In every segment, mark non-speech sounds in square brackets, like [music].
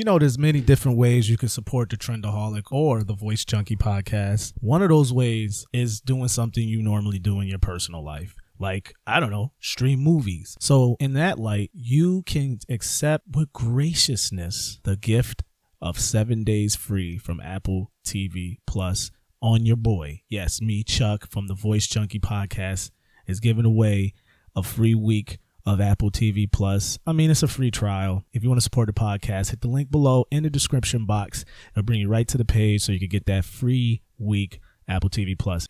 You know, there's many different ways you can support the Trendaholic or the Voice Junkie podcast. One of those ways is doing something you normally do in your personal life. Like, I don't know, stream movies. So, in that light, you can accept with graciousness the gift of seven days free from Apple TV Plus on your boy. Yes, me, Chuck, from the Voice Junkie podcast, is giving away a free week of Apple TV Plus. I mean, it's a free trial. If you want to support the podcast, hit the link below in the description box. It'll bring you right to the page so you can get that free week Apple TV Plus.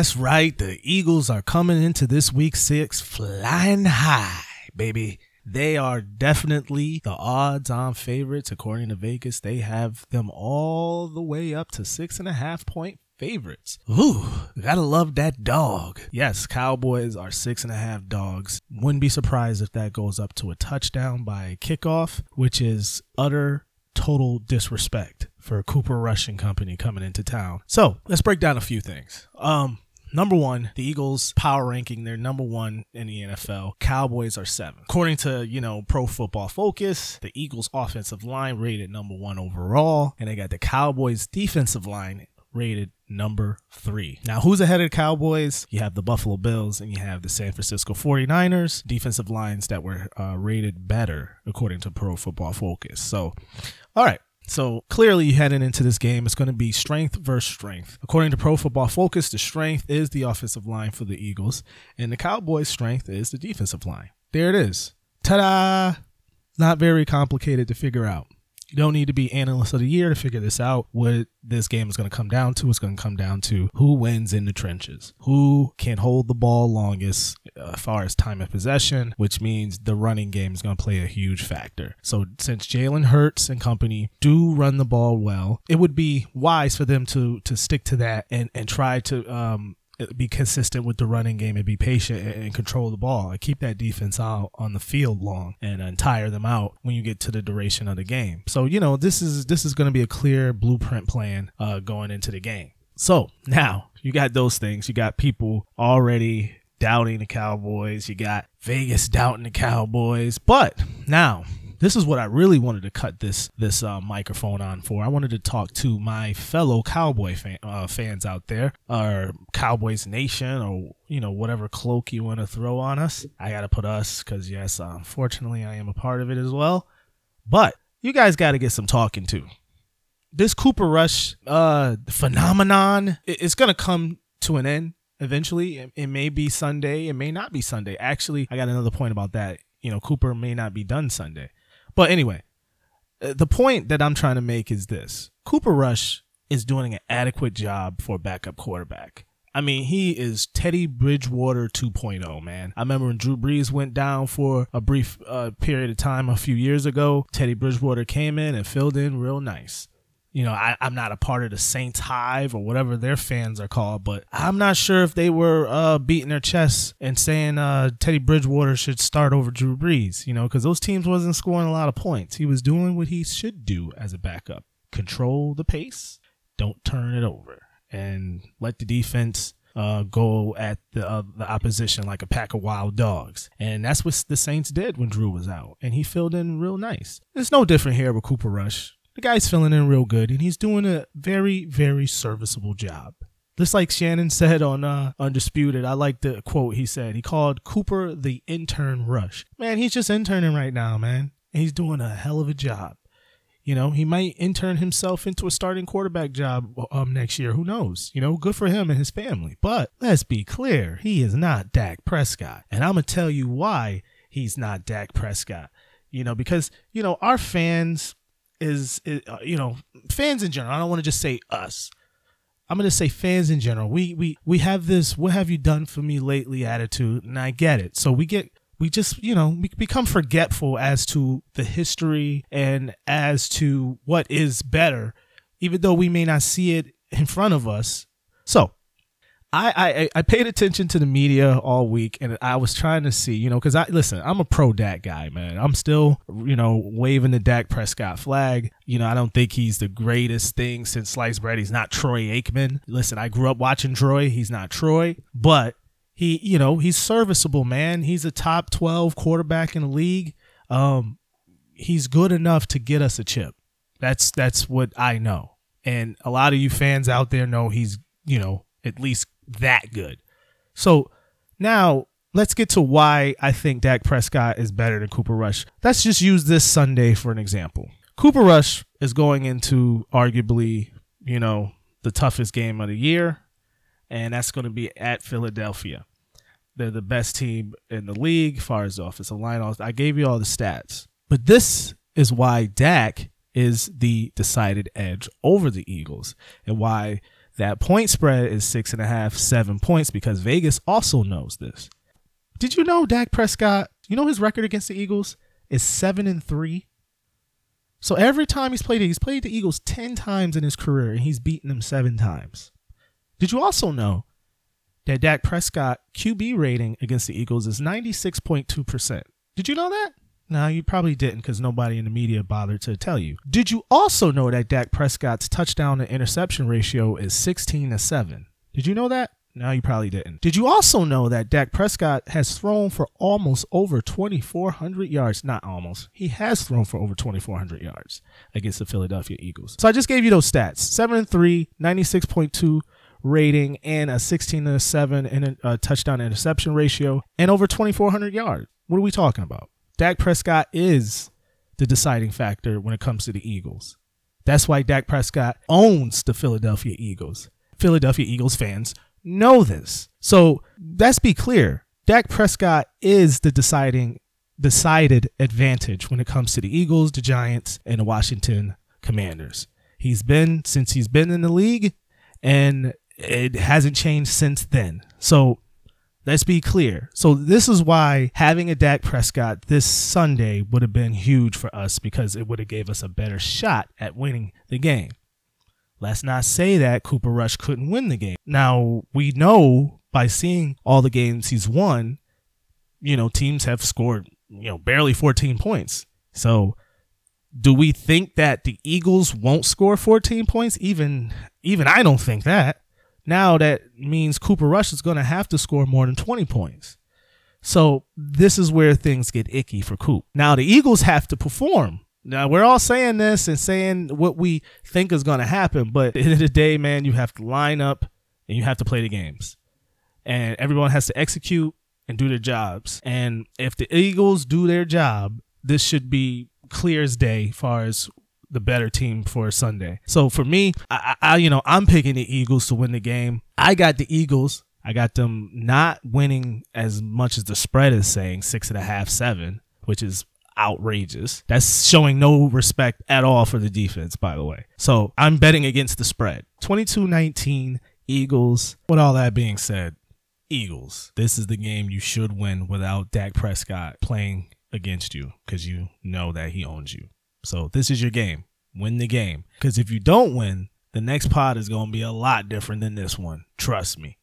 That's right. The Eagles are coming into this week six flying high, baby. They are definitely the odds on favorites. According to Vegas, they have them all the way up to six and a half point favorites. Ooh, gotta love that dog. Yes, Cowboys are six and a half dogs. Wouldn't be surprised if that goes up to a touchdown by kickoff, which is utter total disrespect for Cooper Rush and Company coming into town. So let's break down a few things. Um, Number one, the Eagles power ranking, they're number one in the NFL. Cowboys are seven. According to, you know, Pro Football Focus, the Eagles offensive line rated number one overall, and they got the Cowboys defensive line rated number three. Now, who's ahead of the Cowboys? You have the Buffalo Bills and you have the San Francisco 49ers, defensive lines that were uh, rated better according to Pro Football Focus. So, all right. So clearly, heading into this game, it's going to be strength versus strength. According to Pro Football Focus, the strength is the offensive line for the Eagles, and the Cowboys' strength is the defensive line. There it is. Ta da! Not very complicated to figure out. You don't need to be analyst of the year to figure this out. What this game is going to come down to is going to come down to who wins in the trenches, who can hold the ball longest uh, as far as time of possession, which means the running game is going to play a huge factor. So since Jalen Hurts and company do run the ball well, it would be wise for them to to stick to that and and try to um, be consistent with the running game and be patient and, control the ball and keep that defense out on the field long and, and tire them out when you get to the duration of the game. So you know this is this is going to be a clear blueprint plan uh, going into the game. So now you got those things. You got people already doubting the Cowboys. You got Vegas doubting the Cowboys. But now this is what I really wanted to cut this this uh, microphone on for. I wanted to talk to my fellow Cowboy fan, uh, fans out there, or Cowboys Nation, or you know whatever cloak you want to throw on us. I got to put us because yes, unfortunately, I am a part of it as well. But you guys got to get some talking to. This Cooper Rush uh, phenomenon, is gonna come to an end eventually. It may be Sunday, it may not be Sunday. Actually, I got another point about that. You know, Cooper may not be done Sunday. But anyway, uh, the point that I'm trying to make is this Cooper Rush is doing an adequate job for a backup quarterback. I mean, he is Teddy Bridgewater 2.0, man. I remember when Drew Brees went down for a brief uh, period of time a few years ago. Teddy Bridgewater came in and filled in real nice you know, I, am not a part of the Saints Hive or whatever their fans are called, but I'm not sure if they were uh, beating their chests and saying uh, Teddy Bridgewater should start over Drew Brees, you know, because those teams wasn't scoring a lot of points. He was doing what he should do as a backup control the pace, don't turn it over, and let the defense uh, go at the uh, the opposition like a pack of wild dogs. And that's what the Saints did when Drew was out, and he filled in real nice. It's no different here with Cooper Rush the guy's filling in real good and he's doing a very, very serviceable job. Just like Shannon [laughs] said on uh, Undisputed, I like the quote he said. He called Cooper the intern rush. Man, he's just interning right now, man. And he's doing a hell of a job. You know, he might intern himself into a starting quarterback job um next year. Who knows? You know, good for him and his family. But let's be clear, he is not Dak Prescott. And I'm gonna tell you why he's not Dak Prescott. You know, because, you know, our fans is, is uh, you know fans in general. I don't want to just say us. I'm gonna say fans in general. We we we have this "What have you done for me lately?" attitude, and I get it. So we get we just you know we become forgetful as to the history and as to what is better, even though we may not see it in front of us. So I, I I paid attention to the media all week, and I was trying to see, you know, because I listen, I'm a pro Dak guy, man. I'm still, you know, waving the Dak Prescott flag. You know, I don't think he's the greatest thing since sliced bread. He's not Troy Aikman. Listen, I grew up watching Troy. He's not Troy, but he, you know, he's serviceable, man. He's a top 12 quarterback in the league. Um, he's good enough to get us a chip. That's that's what I know. And a lot of you fans out there know he's, you know, at least that good. So now let's get to why I think Dak Prescott is better than Cooper Rush. Let's just use this Sunday for an example. Cooper Rush is going into arguably, you know, the toughest game of the year, and that's going to be at Philadelphia. They're the best team in the league far as the offensive line. I gave you all the stats. But this is why Dak is the decided edge over the Eagles and why that point spread is six and a half, seven points because Vegas also knows this. Did you know Dak Prescott, you know his record against the Eagles is seven and three? So every time he's played he's played the Eagles 10 times in his career and he's beaten them seven times. Did you also know that Dak Prescott QB rating against the Eagles is 96.2%? Did you know that? No, you probably didn't because nobody in the media bothered to tell you. Did you also know that Dak Prescott's touchdown to interception ratio is 16 to 7? Did you know that? No, you probably didn't. Did you also know that Dak Prescott has thrown for almost over 2,400 yards? Not almost. He has thrown for over 2,400 yards against the Philadelphia Eagles. So I just gave you those stats 7 and 3, 96.2 rating, and a 16 to 7 in a, a touchdown interception ratio, and over 2,400 yards. What are we talking about? Dak Prescott is the deciding factor when it comes to the Eagles. That's why Dak Prescott owns the Philadelphia Eagles. Philadelphia Eagles fans know this. So let's be clear. Dak Prescott is the deciding decided advantage when it comes to the Eagles, the Giants, and the Washington Commanders. He's been since he's been in the league and it hasn't changed since then. So Let's be clear. So this is why having a Dak Prescott this Sunday would have been huge for us because it would have gave us a better shot at winning the game. Let's not say that Cooper Rush couldn't win the game. Now, we know by seeing all the games he's won, you know, teams have scored, you know, barely 14 points. So, do we think that the Eagles won't score 14 points? Even even I don't think that. Now that means Cooper Rush is going to have to score more than 20 points. So this is where things get icky for Coop. Now the Eagles have to perform. Now we're all saying this and saying what we think is going to happen, but at the end of the day, man, you have to line up and you have to play the games. And everyone has to execute and do their jobs. And if the Eagles do their job, this should be clear as day far as the better team for Sunday. So for me, I, I, you know I'm picking the Eagles to win the game. I got the Eagles. I got them not winning as much as the spread is saying six and a half, seven, which is outrageous. That's showing no respect at all for the defense, by the way. So I'm betting against the spread. 22 19 Eagles. With all that being said, Eagles. This is the game you should win without Dak Prescott playing against you because you know that he owns you. So this is your game. Win the game. Because if you don't win, the next pod is going to be a lot different than this one. Trust me.